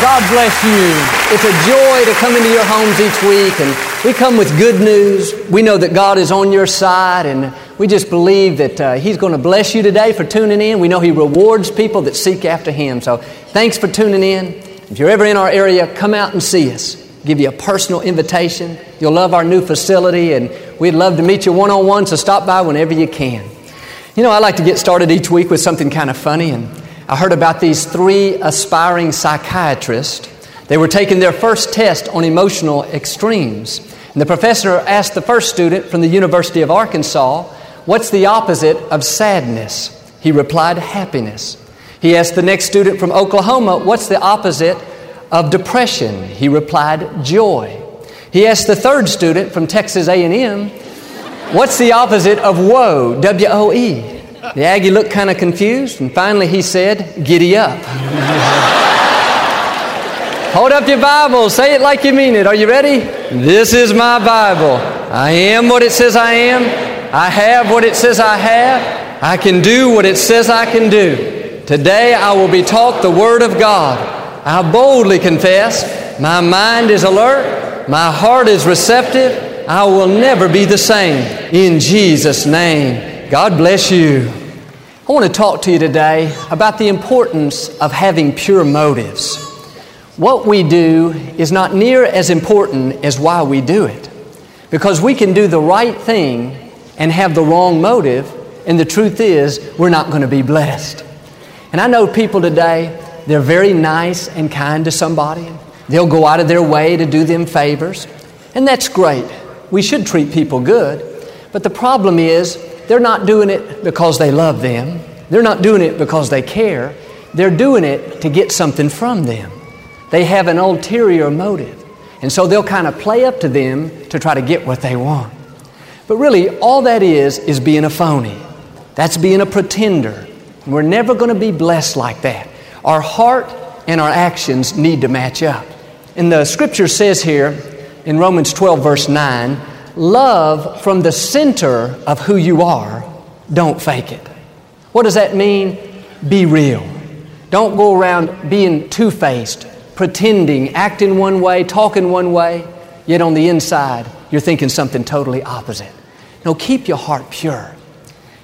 God bless you. It's a joy to come into your homes each week, and we come with good news. We know that God is on your side, and we just believe that uh, He's going to bless you today for tuning in. We know He rewards people that seek after Him. So, thanks for tuning in. If you're ever in our area, come out and see us. Give you a personal invitation. You'll love our new facility, and we'd love to meet you one on one, so stop by whenever you can. You know, I like to get started each week with something kind of funny, and I heard about these three aspiring psychiatrists. They were taking their first test on emotional extremes. And the professor asked the first student from the University of Arkansas, What's the opposite of sadness? He replied, Happiness. He asked the next student from Oklahoma, What's the opposite of depression? He replied, Joy. He asked the third student from Texas A&M, What's the opposite of woe? W O E. The Aggie looked kind of confused, and finally he said, Giddy up. Hold up your Bible, say it like you mean it. Are you ready? This is my Bible. I am what it says I am. I have what it says I have. I can do what it says I can do. Today I will be taught the Word of God. I boldly confess, my mind is alert, my heart is receptive. I will never be the same. In Jesus' name. God bless you. I want to talk to you today about the importance of having pure motives. What we do is not near as important as why we do it. Because we can do the right thing and have the wrong motive, and the truth is, we're not going to be blessed. And I know people today, they're very nice and kind to somebody. They'll go out of their way to do them favors, and that's great. We should treat people good. But the problem is, they're not doing it because they love them. They're not doing it because they care. They're doing it to get something from them. They have an ulterior motive. And so they'll kind of play up to them to try to get what they want. But really, all that is, is being a phony. That's being a pretender. We're never going to be blessed like that. Our heart and our actions need to match up. And the scripture says here in Romans 12, verse 9, love from the center of who you are, don't fake it. What does that mean? Be real. Don't go around being two faced, pretending, acting one way, talking one way, yet on the inside, you're thinking something totally opposite. No, keep your heart pure.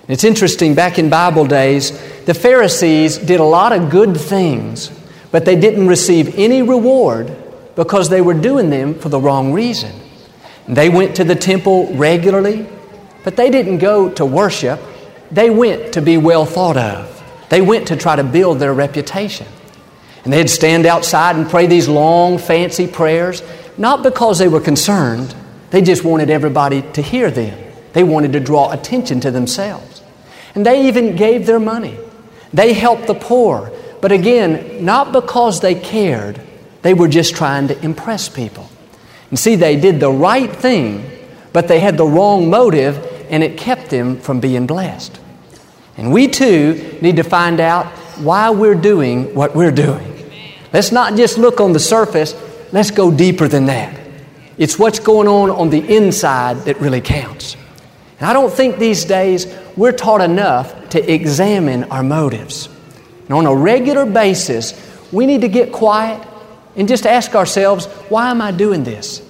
It's interesting, back in Bible days, the Pharisees did a lot of good things, but they didn't receive any reward because they were doing them for the wrong reason. They went to the temple regularly, but they didn't go to worship. They went to be well thought of. They went to try to build their reputation. And they'd stand outside and pray these long, fancy prayers, not because they were concerned, they just wanted everybody to hear them. They wanted to draw attention to themselves. And they even gave their money. They helped the poor. But again, not because they cared, they were just trying to impress people. And see, they did the right thing, but they had the wrong motive, and it kept them from being blessed. And we too need to find out why we're doing what we're doing. Let's not just look on the surface, let's go deeper than that. It's what's going on on the inside that really counts. And I don't think these days we're taught enough to examine our motives. And on a regular basis, we need to get quiet and just ask ourselves, why am I doing this?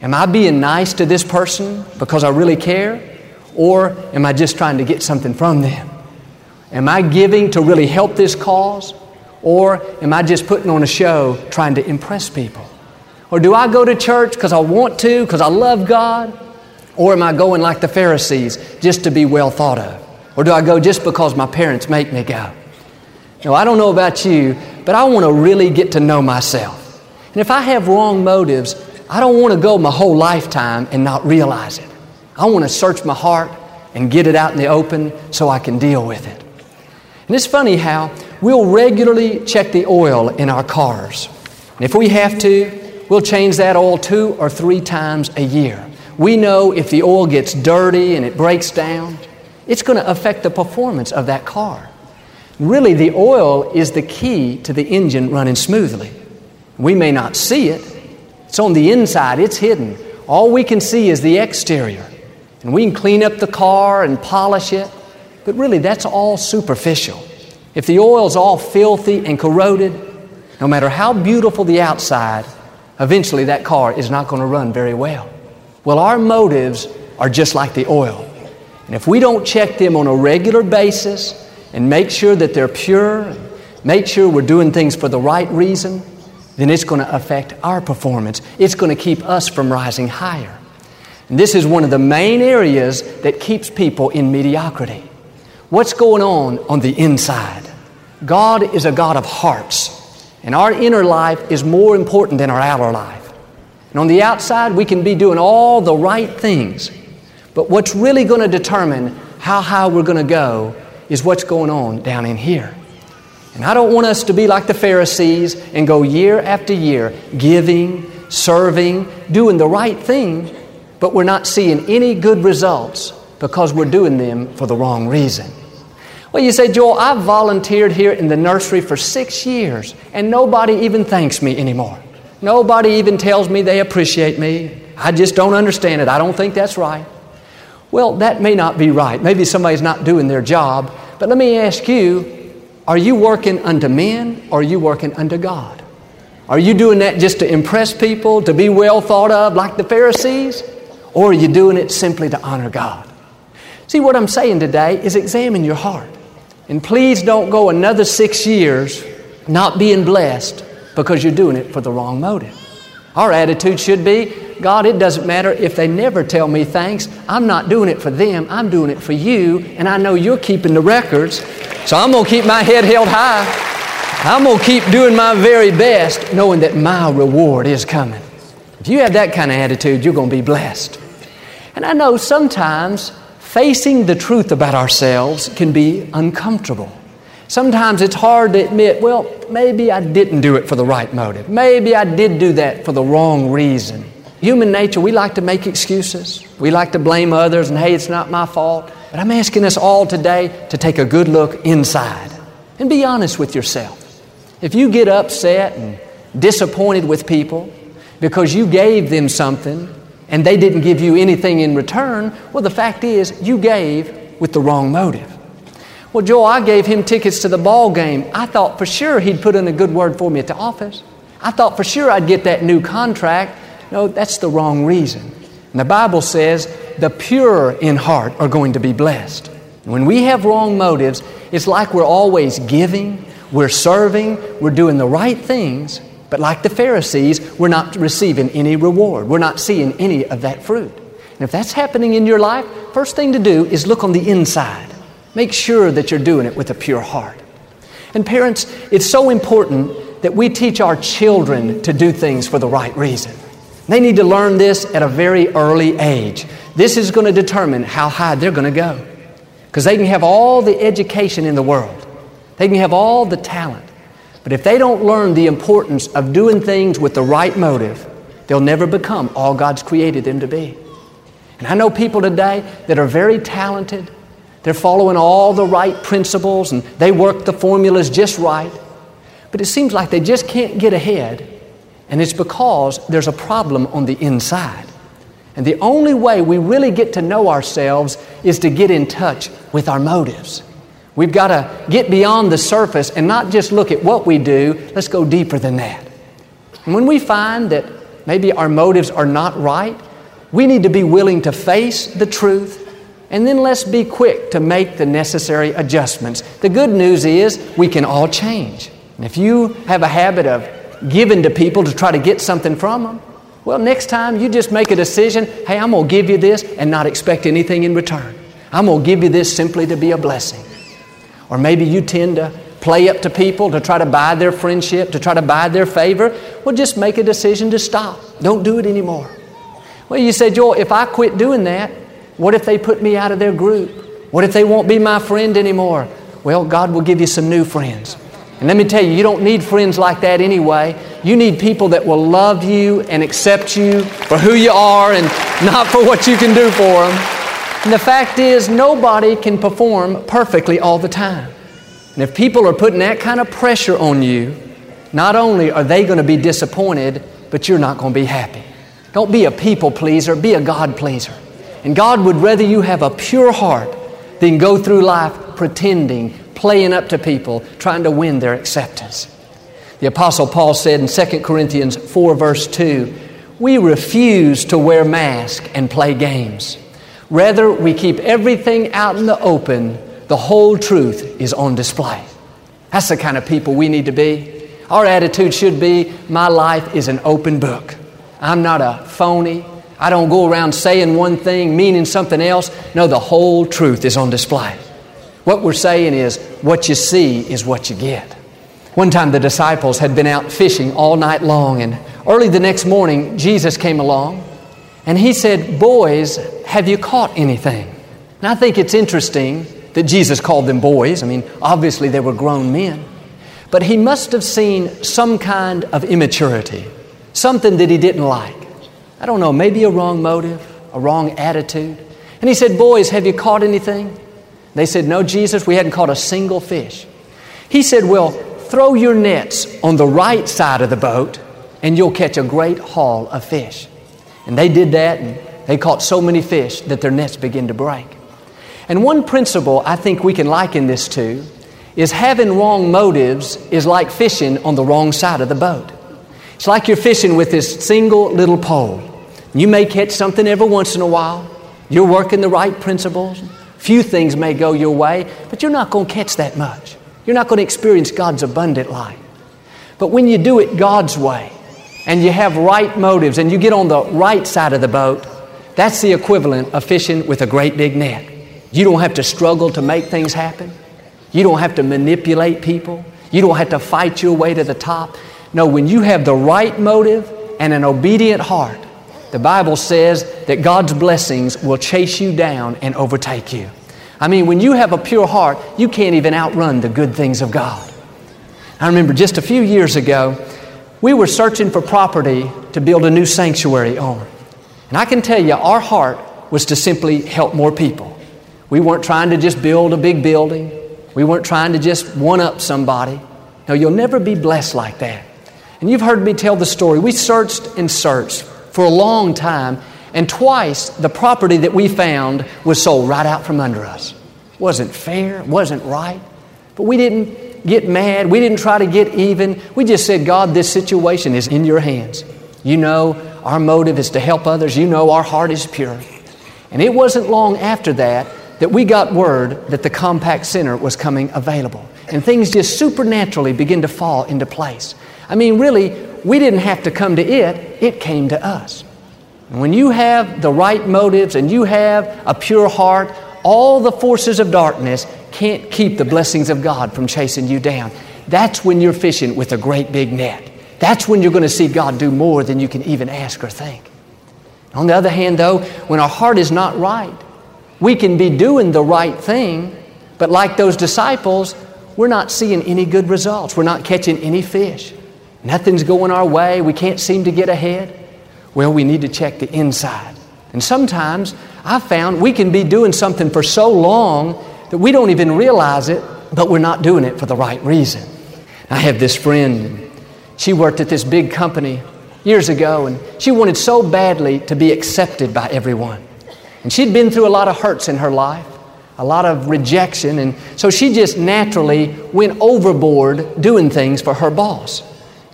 Am I being nice to this person because I really care? Or am I just trying to get something from them? Am I giving to really help this cause? Or am I just putting on a show trying to impress people? Or do I go to church because I want to, because I love God? Or am I going like the Pharisees just to be well thought of? Or do I go just because my parents make me go? Now, I don't know about you, but I want to really get to know myself. And if I have wrong motives, I don't want to go my whole lifetime and not realize it. I want to search my heart and get it out in the open so I can deal with it. And it's funny how we'll regularly check the oil in our cars. And if we have to, we'll change that oil two or three times a year. we know if the oil gets dirty and it breaks down, it's going to affect the performance of that car. Really, the oil is the key to the engine running smoothly. We may not see it, it's on the inside, it's hidden. All we can see is the exterior. And we can clean up the car and polish it, but really that's all superficial. If the oil's all filthy and corroded, no matter how beautiful the outside, eventually that car is not going to run very well. Well, our motives are just like the oil. And if we don't check them on a regular basis and make sure that they're pure, make sure we're doing things for the right reason, then it's going to affect our performance. It's going to keep us from rising higher. And this is one of the main areas that keeps people in mediocrity. What's going on on the inside? God is a God of hearts, and our inner life is more important than our outer life. And on the outside, we can be doing all the right things, but what's really going to determine how high we're going to go is what's going on down in here. And I don't want us to be like the Pharisees and go year after year giving, serving, doing the right thing, but we're not seeing any good results because we're doing them for the wrong reason. Well, you say, Joel, I've volunteered here in the nursery for six years and nobody even thanks me anymore. Nobody even tells me they appreciate me. I just don't understand it. I don't think that's right. Well, that may not be right. Maybe somebody's not doing their job. But let me ask you are you working unto men or are you working unto God? Are you doing that just to impress people, to be well thought of like the Pharisees? Or are you doing it simply to honor God? See, what I'm saying today is examine your heart. And please don't go another six years not being blessed because you're doing it for the wrong motive. Our attitude should be God, it doesn't matter if they never tell me thanks. I'm not doing it for them, I'm doing it for you, and I know you're keeping the records. So I'm going to keep my head held high. I'm going to keep doing my very best, knowing that my reward is coming. If you have that kind of attitude, you're going to be blessed. And I know sometimes facing the truth about ourselves can be uncomfortable. Sometimes it's hard to admit, well, maybe I didn't do it for the right motive. Maybe I did do that for the wrong reason. Human nature, we like to make excuses. We like to blame others and, hey, it's not my fault. But I'm asking us all today to take a good look inside and be honest with yourself. If you get upset and disappointed with people because you gave them something and they didn't give you anything in return, well, the fact is you gave with the wrong motive. Well, Joel, I gave him tickets to the ball game. I thought for sure he'd put in a good word for me at the office. I thought for sure I'd get that new contract. No, that's the wrong reason. And the Bible says the pure in heart are going to be blessed. When we have wrong motives, it's like we're always giving, we're serving, we're doing the right things, but like the Pharisees, we're not receiving any reward. We're not seeing any of that fruit. And if that's happening in your life, first thing to do is look on the inside. Make sure that you're doing it with a pure heart. And parents, it's so important that we teach our children to do things for the right reason. They need to learn this at a very early age. This is going to determine how high they're going to go. Because they can have all the education in the world, they can have all the talent. But if they don't learn the importance of doing things with the right motive, they'll never become all God's created them to be. And I know people today that are very talented. They're following all the right principles and they work the formulas just right. But it seems like they just can't get ahead. And it's because there's a problem on the inside. And the only way we really get to know ourselves is to get in touch with our motives. We've got to get beyond the surface and not just look at what we do, let's go deeper than that. And when we find that maybe our motives are not right, we need to be willing to face the truth and then let's be quick to make the necessary adjustments. The good news is we can all change. And if you have a habit of giving to people to try to get something from them, well, next time you just make a decision hey, I'm going to give you this and not expect anything in return. I'm going to give you this simply to be a blessing. Or maybe you tend to play up to people to try to buy their friendship, to try to buy their favor. Well, just make a decision to stop. Don't do it anymore. Well, you say, Joel, if I quit doing that, what if they put me out of their group? What if they won't be my friend anymore? Well, God will give you some new friends. And let me tell you, you don't need friends like that anyway. You need people that will love you and accept you for who you are and not for what you can do for them. And the fact is, nobody can perform perfectly all the time. And if people are putting that kind of pressure on you, not only are they going to be disappointed, but you're not going to be happy. Don't be a people pleaser, be a God pleaser. And God would rather you have a pure heart than go through life pretending, playing up to people, trying to win their acceptance. The Apostle Paul said in 2 Corinthians 4, verse 2, we refuse to wear masks and play games. Rather, we keep everything out in the open. The whole truth is on display. That's the kind of people we need to be. Our attitude should be my life is an open book. I'm not a phony. I don't go around saying one thing, meaning something else. No, the whole truth is on display. What we're saying is, what you see is what you get. One time the disciples had been out fishing all night long, and early the next morning, Jesus came along and he said, Boys, have you caught anything? And I think it's interesting that Jesus called them boys. I mean, obviously they were grown men. But he must have seen some kind of immaturity, something that he didn't like. I don't know, maybe a wrong motive, a wrong attitude. And he said, Boys, have you caught anything? They said, No, Jesus, we hadn't caught a single fish. He said, Well, throw your nets on the right side of the boat and you'll catch a great haul of fish. And they did that and they caught so many fish that their nets began to break. And one principle I think we can liken this to is having wrong motives is like fishing on the wrong side of the boat. It's like you're fishing with this single little pole. You may catch something every once in a while. You're working the right principles. Few things may go your way, but you're not going to catch that much. You're not going to experience God's abundant life. But when you do it God's way, and you have right motives, and you get on the right side of the boat, that's the equivalent of fishing with a great big net. You don't have to struggle to make things happen. You don't have to manipulate people. You don't have to fight your way to the top. No, when you have the right motive and an obedient heart, the Bible says that God's blessings will chase you down and overtake you. I mean, when you have a pure heart, you can't even outrun the good things of God. I remember just a few years ago, we were searching for property to build a new sanctuary on. And I can tell you, our heart was to simply help more people. We weren't trying to just build a big building, we weren't trying to just one up somebody. No, you'll never be blessed like that. And you've heard me tell the story. We searched and searched for a long time, and twice the property that we found was sold right out from under us. Wasn't fair, wasn't right, but we didn't get mad. We didn't try to get even. We just said, God, this situation is in your hands. You know our motive is to help others. You know our heart is pure. And it wasn't long after that that we got word that the Compaq Center was coming available. And things just supernaturally began to fall into place. I mean, really, we didn't have to come to it, it came to us. And when you have the right motives and you have a pure heart, all the forces of darkness can't keep the blessings of God from chasing you down. That's when you're fishing with a great big net. That's when you're going to see God do more than you can even ask or think. On the other hand, though, when our heart is not right, we can be doing the right thing, but like those disciples, we're not seeing any good results. We're not catching any fish. Nothing's going our way. We can't seem to get ahead. Well, we need to check the inside. And sometimes I've found we can be doing something for so long that we don't even realize it, but we're not doing it for the right reason. I have this friend, she worked at this big company years ago, and she wanted so badly to be accepted by everyone. And she'd been through a lot of hurts in her life, a lot of rejection, and so she just naturally went overboard doing things for her boss.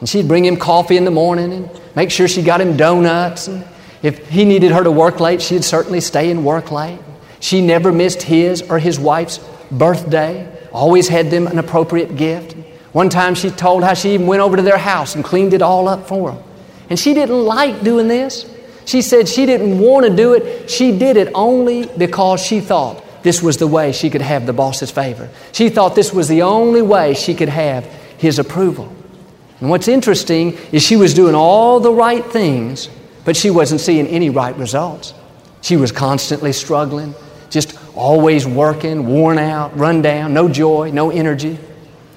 And she'd bring him coffee in the morning and make sure she got him donuts. And if he needed her to work late, she'd certainly stay and work late. She never missed his or his wife's birthday, always had them an appropriate gift. One time she told how she even went over to their house and cleaned it all up for them. And she didn't like doing this. She said she didn't want to do it. She did it only because she thought this was the way she could have the boss's favor. She thought this was the only way she could have his approval. And what's interesting is she was doing all the right things, but she wasn't seeing any right results. She was constantly struggling, just always working, worn out, run down, no joy, no energy.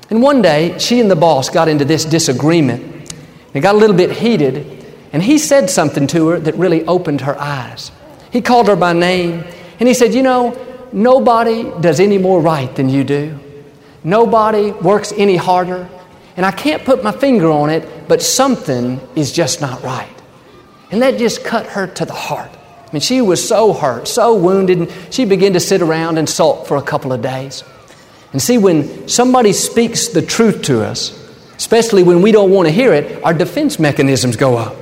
And one day, she and the boss got into this disagreement. It got a little bit heated, and he said something to her that really opened her eyes. He called her by name, and he said, You know, nobody does any more right than you do. Nobody works any harder. And I can't put my finger on it, but something is just not right. And that just cut her to the heart. I mean, she was so hurt, so wounded, and she began to sit around and sulk for a couple of days. And see, when somebody speaks the truth to us, especially when we don't want to hear it, our defense mechanisms go up.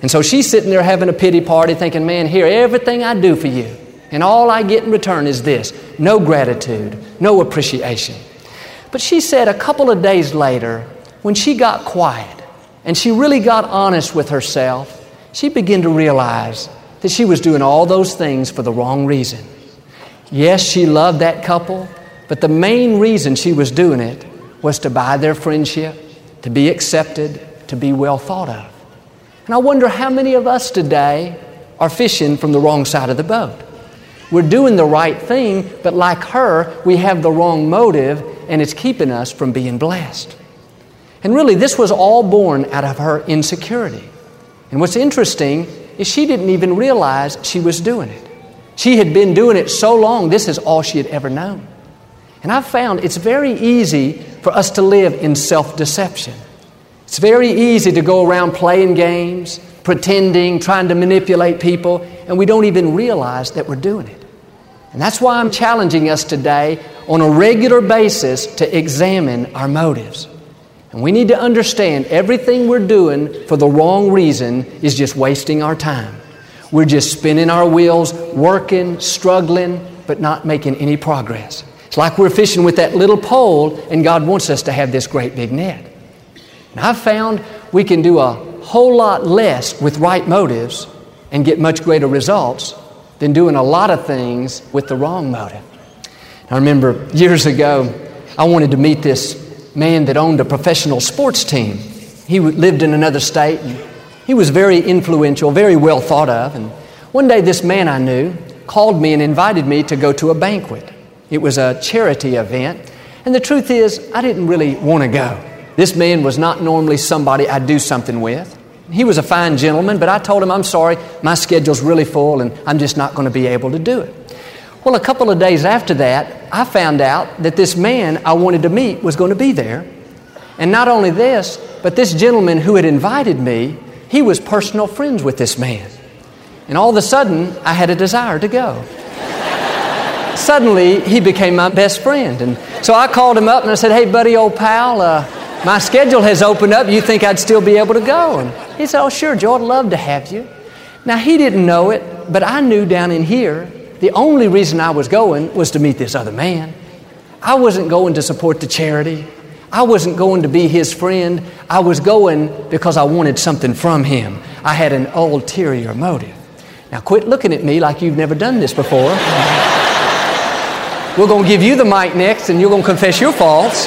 And so she's sitting there having a pity party, thinking, man, here, everything I do for you, and all I get in return is this no gratitude, no appreciation. But she said a couple of days later, when she got quiet and she really got honest with herself, she began to realize that she was doing all those things for the wrong reason. Yes, she loved that couple, but the main reason she was doing it was to buy their friendship, to be accepted, to be well thought of. And I wonder how many of us today are fishing from the wrong side of the boat. We're doing the right thing, but like her, we have the wrong motive, and it's keeping us from being blessed. And really, this was all born out of her insecurity. And what's interesting is she didn't even realize she was doing it. She had been doing it so long, this is all she had ever known. And I've found it's very easy for us to live in self deception. It's very easy to go around playing games, pretending, trying to manipulate people, and we don't even realize that we're doing it. And that's why I'm challenging us today on a regular basis to examine our motives. And we need to understand everything we're doing for the wrong reason is just wasting our time. We're just spinning our wheels, working, struggling, but not making any progress. It's like we're fishing with that little pole, and God wants us to have this great big net. And I've found we can do a whole lot less with right motives and get much greater results than doing a lot of things with the wrong motive. I remember years ago, I wanted to meet this man that owned a professional sports team. He lived in another state. He was very influential, very well thought of. And one day, this man I knew called me and invited me to go to a banquet. It was a charity event. And the truth is, I didn't really want to go. This man was not normally somebody I'd do something with. He was a fine gentleman, but I told him, I'm sorry, my schedule's really full and I'm just not going to be able to do it. Well, a couple of days after that, I found out that this man I wanted to meet was going to be there. And not only this, but this gentleman who had invited me, he was personal friends with this man. And all of a sudden, I had a desire to go. Suddenly, he became my best friend. And so I called him up and I said, Hey, buddy, old pal, uh, my schedule has opened up. You think I'd still be able to go? And he said, Oh, sure, Joe, I'd love to have you. Now, he didn't know it, but I knew down in here the only reason I was going was to meet this other man. I wasn't going to support the charity. I wasn't going to be his friend. I was going because I wanted something from him. I had an ulterior motive. Now, quit looking at me like you've never done this before. We're going to give you the mic next, and you're going to confess your faults.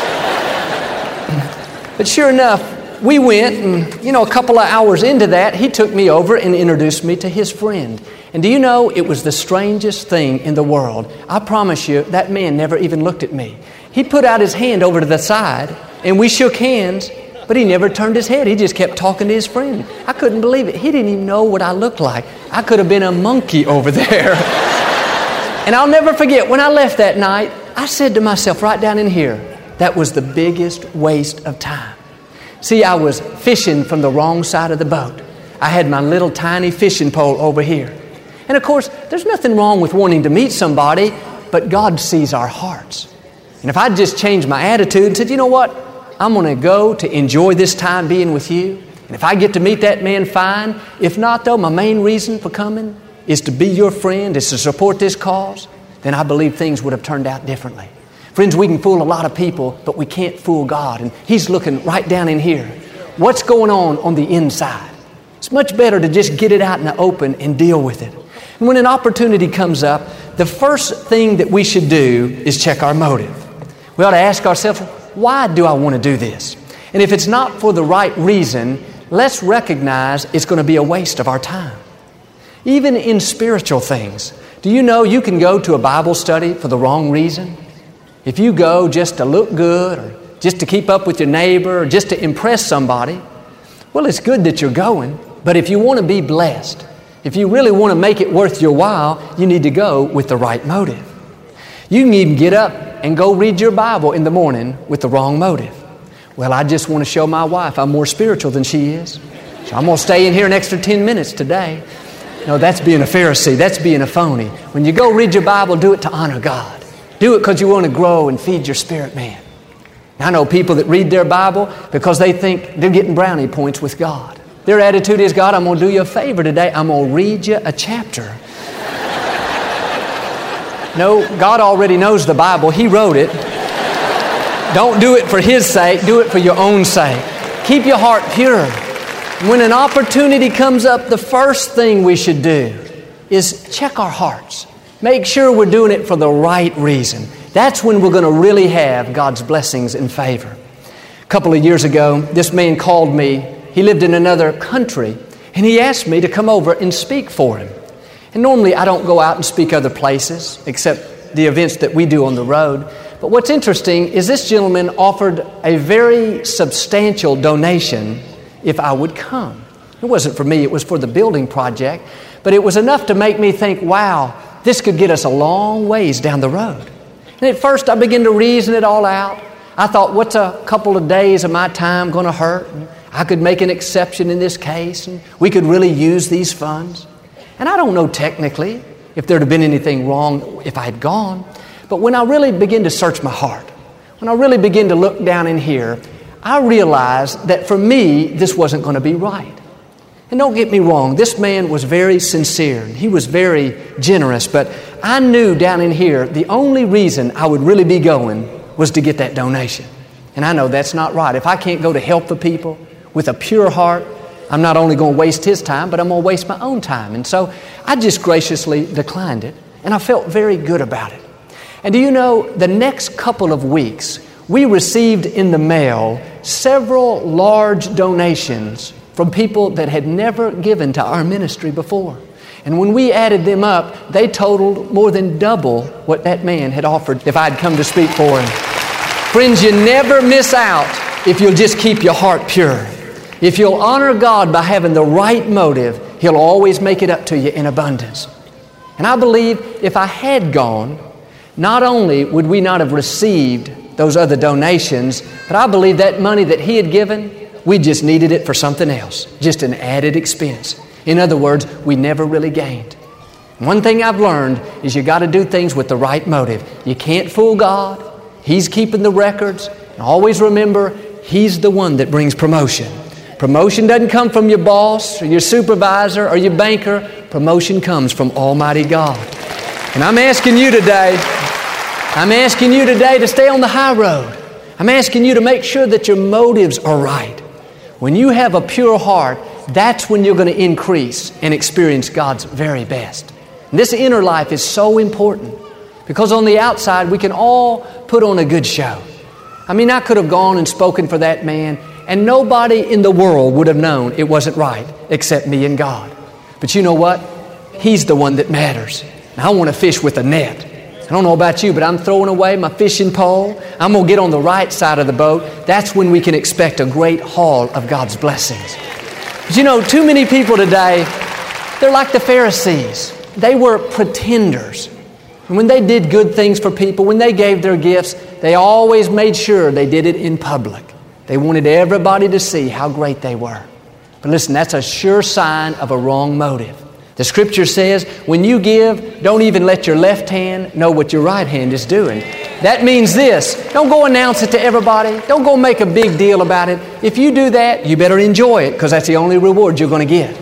But sure enough, we went, and you know, a couple of hours into that, he took me over and introduced me to his friend. And do you know, it was the strangest thing in the world. I promise you, that man never even looked at me. He put out his hand over to the side, and we shook hands, but he never turned his head. He just kept talking to his friend. I couldn't believe it. He didn't even know what I looked like. I could have been a monkey over there. and I'll never forget, when I left that night, I said to myself right down in here, that was the biggest waste of time. See, I was fishing from the wrong side of the boat. I had my little tiny fishing pole over here. And of course, there's nothing wrong with wanting to meet somebody, but God sees our hearts. And if I'd just changed my attitude and said, you know what, I'm going to go to enjoy this time being with you. And if I get to meet that man, fine. If not, though, my main reason for coming is to be your friend, is to support this cause, then I believe things would have turned out differently. Friends, we can fool a lot of people, but we can't fool God. And He's looking right down in here. What's going on on the inside? It's much better to just get it out in the open and deal with it. When an opportunity comes up, the first thing that we should do is check our motive. We ought to ask ourselves, why do I want to do this? And if it's not for the right reason, let's recognize it's going to be a waste of our time. Even in spiritual things, do you know you can go to a Bible study for the wrong reason? If you go just to look good or just to keep up with your neighbor, or just to impress somebody, well, it's good that you're going, but if you want to be blessed, if you really want to make it worth your while, you need to go with the right motive. You can even get up and go read your Bible in the morning with the wrong motive. Well, I just want to show my wife I'm more spiritual than she is. So I'm going to stay in here an extra 10 minutes today. No, that's being a Pharisee. That's being a phony. When you go read your Bible, do it to honor God. Do it because you want to grow and feed your spirit man. I know people that read their Bible because they think they're getting brownie points with God. Their attitude is, God, I'm going to do you a favor today. I'm going to read you a chapter. no, God already knows the Bible. He wrote it. Don't do it for His sake, do it for your own sake. Keep your heart pure. When an opportunity comes up, the first thing we should do is check our hearts. Make sure we're doing it for the right reason. That's when we're going to really have God's blessings and favor. A couple of years ago, this man called me. He lived in another country, and he asked me to come over and speak for him. And normally I don't go out and speak other places except the events that we do on the road. But what's interesting is this gentleman offered a very substantial donation if I would come. It wasn't for me, it was for the building project, but it was enough to make me think, wow, this could get us a long ways down the road. And at first I began to reason it all out. I thought, what's a couple of days of my time going to hurt? I could make an exception in this case, and we could really use these funds. And I don't know technically if there'd have been anything wrong if I had gone, but when I really begin to search my heart, when I really begin to look down in here, I realized that for me, this wasn't going to be right. And don't get me wrong, this man was very sincere. and He was very generous, but I knew down in here the only reason I would really be going was to get that donation. And I know that's not right. If I can't go to help the people with a pure heart, I'm not only going to waste his time, but I'm going to waste my own time. And so I just graciously declined it, and I felt very good about it. And do you know, the next couple of weeks, we received in the mail several large donations from people that had never given to our ministry before. And when we added them up, they totaled more than double what that man had offered if I'd come to speak for him. Friends, you never miss out if you'll just keep your heart pure. If you'll honor God by having the right motive, He'll always make it up to you in abundance. And I believe if I had gone, not only would we not have received those other donations, but I believe that money that he had given, we just needed it for something else, just an added expense. In other words, we never really gained. One thing I've learned is you got to do things with the right motive. You can't fool God. He's keeping the records. And always remember, He's the one that brings promotion. Promotion doesn't come from your boss or your supervisor or your banker. Promotion comes from Almighty God. And I'm asking you today, I'm asking you today to stay on the high road. I'm asking you to make sure that your motives are right. When you have a pure heart, that's when you're going to increase and experience God's very best. And this inner life is so important because on the outside, we can all put on a good show. I mean, I could have gone and spoken for that man, and nobody in the world would have known it wasn't right except me and God. But you know what? He's the one that matters. I want to fish with a net. I don't know about you, but I'm throwing away my fishing pole. I'm going to get on the right side of the boat. That's when we can expect a great haul of God's blessings. But you know, too many people today, they're like the Pharisees. They were pretenders. And when they did good things for people, when they gave their gifts, they always made sure they did it in public. They wanted everybody to see how great they were. But listen, that's a sure sign of a wrong motive. The scripture says, when you give, don't even let your left hand know what your right hand is doing. That means this don't go announce it to everybody, don't go make a big deal about it. If you do that, you better enjoy it because that's the only reward you're going to get.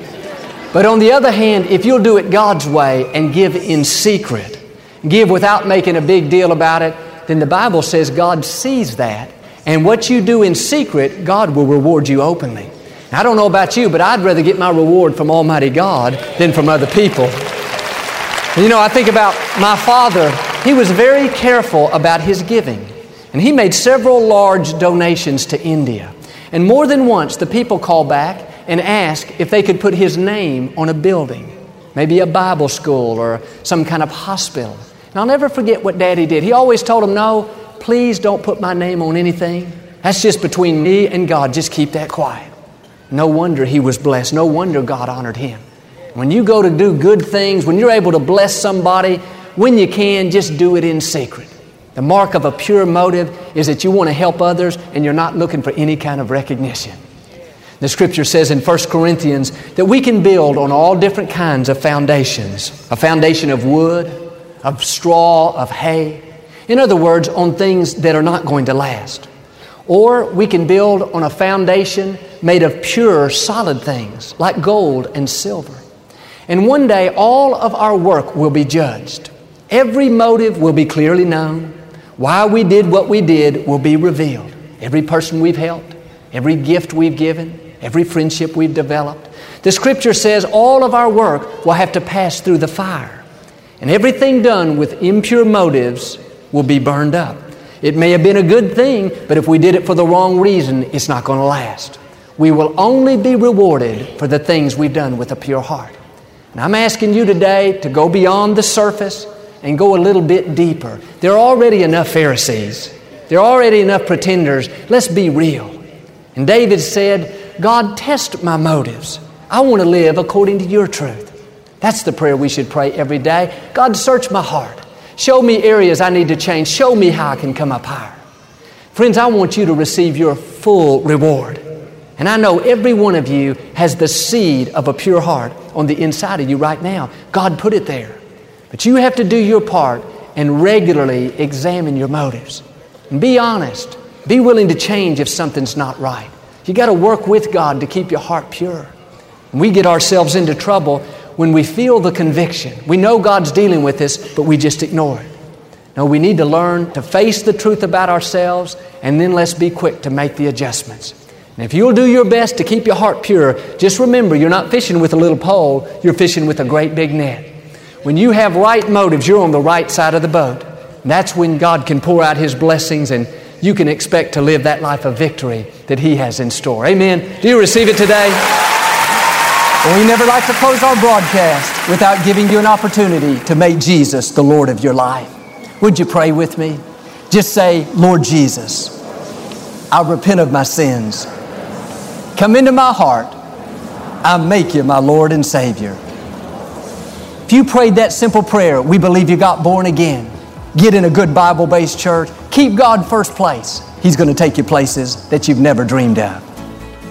But on the other hand, if you'll do it God's way and give in secret, give without making a big deal about it, then the Bible says God sees that. And what you do in secret, God will reward you openly. I don't know about you, but I'd rather get my reward from Almighty God than from other people. You know, I think about my father. He was very careful about his giving. And he made several large donations to India. And more than once, the people called back and asked if they could put his name on a building, maybe a Bible school or some kind of hospital. And I'll never forget what Daddy did. He always told them, No, please don't put my name on anything. That's just between me and God. Just keep that quiet. No wonder he was blessed. No wonder God honored him. When you go to do good things, when you're able to bless somebody, when you can, just do it in secret. The mark of a pure motive is that you want to help others and you're not looking for any kind of recognition. The scripture says in 1 Corinthians that we can build on all different kinds of foundations a foundation of wood, of straw, of hay. In other words, on things that are not going to last. Or we can build on a foundation made of pure, solid things like gold and silver. And one day, all of our work will be judged. Every motive will be clearly known. Why we did what we did will be revealed. Every person we've helped, every gift we've given, every friendship we've developed. The scripture says all of our work will have to pass through the fire. And everything done with impure motives will be burned up. It may have been a good thing, but if we did it for the wrong reason, it's not going to last. We will only be rewarded for the things we've done with a pure heart. And I'm asking you today to go beyond the surface and go a little bit deeper. There are already enough Pharisees. There are already enough pretenders. Let's be real. And David said, God, test my motives. I want to live according to your truth. That's the prayer we should pray every day. God, search my heart. Show me areas I need to change. Show me how I can come up higher. Friends, I want you to receive your full reward. And I know every one of you has the seed of a pure heart on the inside of you right now. God put it there. But you have to do your part and regularly examine your motives. And be honest. Be willing to change if something's not right. You got to work with God to keep your heart pure. And we get ourselves into trouble when we feel the conviction. We know God's dealing with us, but we just ignore it. No, we need to learn to face the truth about ourselves, and then let's be quick to make the adjustments. And if you'll do your best to keep your heart pure, just remember you're not fishing with a little pole, you're fishing with a great big net. When you have right motives, you're on the right side of the boat. That's when God can pour out His blessings and you can expect to live that life of victory that He has in store. Amen. Do you receive it today? We never like to close our broadcast without giving you an opportunity to make Jesus the Lord of your life. Would you pray with me? Just say, Lord Jesus, I repent of my sins. Come into my heart. I make you my Lord and Savior. If you prayed that simple prayer, we believe you got born again. Get in a good Bible based church. Keep God first place. He's going to take you places that you've never dreamed of.